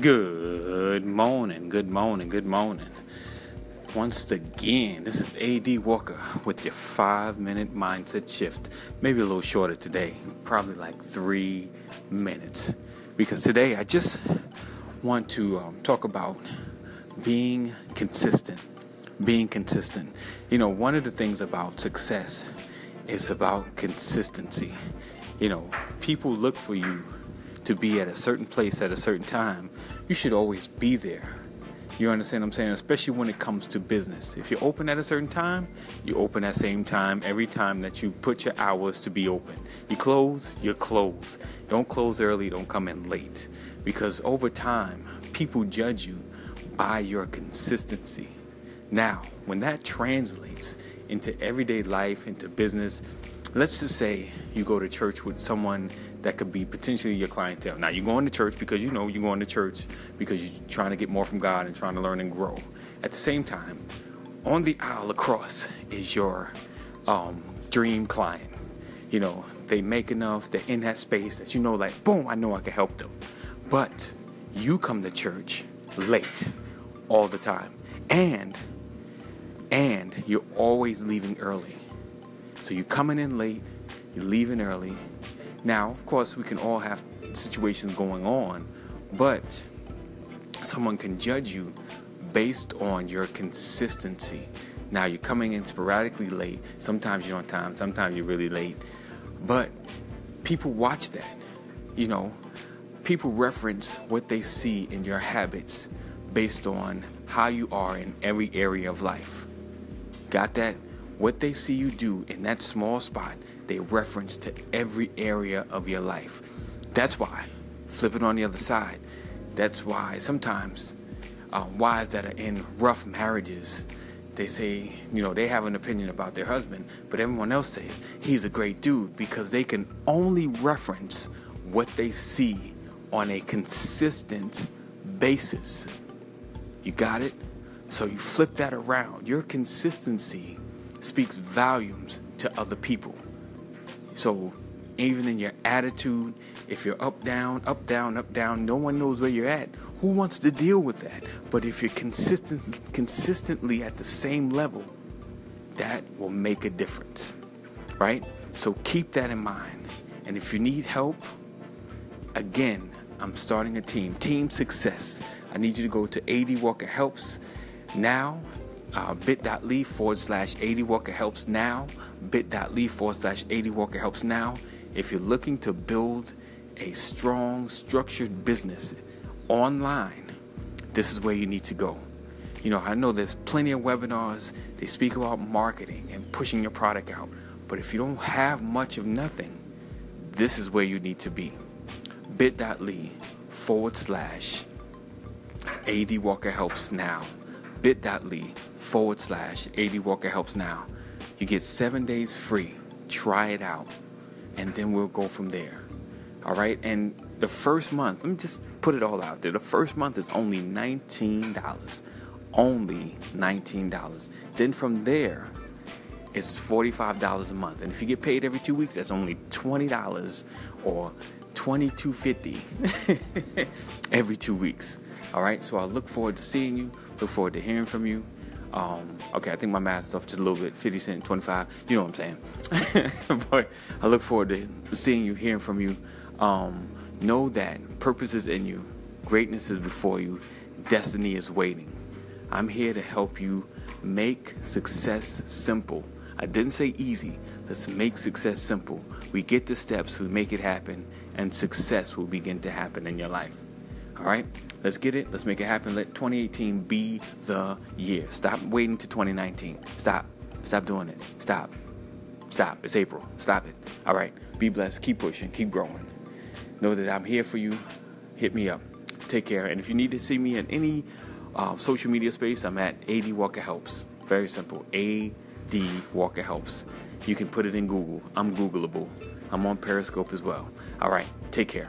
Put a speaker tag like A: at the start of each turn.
A: Good morning, good morning, good morning. Once again, this is AD Walker with your five minute mindset shift. Maybe a little shorter today, probably like three minutes. Because today I just want to um, talk about being consistent. Being consistent. You know, one of the things about success is about consistency. You know, people look for you to be at a certain place at a certain time, you should always be there. You understand what I'm saying? Especially when it comes to business. If you're open at a certain time, you open at same time every time that you put your hours to be open. You close, you close. Don't close early, don't come in late. Because over time, people judge you by your consistency. Now, when that translates into everyday life, into business, let's just say you go to church with someone that could be potentially your clientele. Now you're going to church because you know you're going to church because you're trying to get more from God and trying to learn and grow. At the same time, on the aisle across is your um, dream client. You know, they make enough, they're in that space that you know, like, boom, I know I can help them. But you come to church late all the time. And and you're always leaving early. So you're coming in late, you're leaving early. Now, of course, we can all have situations going on, but someone can judge you based on your consistency. Now, you're coming in sporadically late. Sometimes you're on time, sometimes you're really late. But people watch that. You know, people reference what they see in your habits based on how you are in every area of life. Got that? What they see you do in that small spot, they reference to every area of your life. That's why, flip it on the other side, that's why sometimes um, wives that are in rough marriages, they say, you know, they have an opinion about their husband, but everyone else says he's a great dude because they can only reference what they see on a consistent basis. You got it? So you flip that around. Your consistency speaks volumes to other people. So even in your attitude, if you're up, down, up, down, up, down, no one knows where you're at. Who wants to deal with that? But if you're consistent, consistently at the same level, that will make a difference, right? So keep that in mind. And if you need help, again, I'm starting a team, Team Success. I need you to go to AD Walker Helps now uh, bit.ly forward slash AD Walker Helps Now, bit.ly forward slash AD Walker Helps Now. If you're looking to build a strong, structured business online, this is where you need to go. You know, I know there's plenty of webinars, they speak about marketing and pushing your product out, but if you don't have much of nothing, this is where you need to be. bit.ly forward slash AD Walker Helps Now bit.ly forward slash AD Walker Helps Now. You get seven days free. Try it out. And then we'll go from there. All right. And the first month, let me just put it all out there. The first month is only $19. Only $19. Then from there, it's $45 a month. And if you get paid every two weeks, that's only $20 or $22.50 every two weeks. All right. So I look forward to seeing you. Look forward to hearing from you. Um, okay, I think my math stuff just a little bit 50 cent, 25. You know what I'm saying. but I look forward to seeing you, hearing from you. Um, know that purpose is in you, greatness is before you, destiny is waiting. I'm here to help you make success simple. I didn't say easy. Let's make success simple. We get the steps, we make it happen, and success will begin to happen in your life. All right, let's get it. Let's make it happen. Let 2018 be the year. Stop waiting to 2019. Stop. Stop doing it. Stop. Stop. It's April. Stop it. All right. Be blessed. Keep pushing. Keep growing. Know that I'm here for you. Hit me up. Take care. And if you need to see me in any uh, social media space, I'm at AD Walker Helps. Very simple. AD Walker Helps. You can put it in Google. I'm Googleable. I'm on Periscope as well. All right. Take care.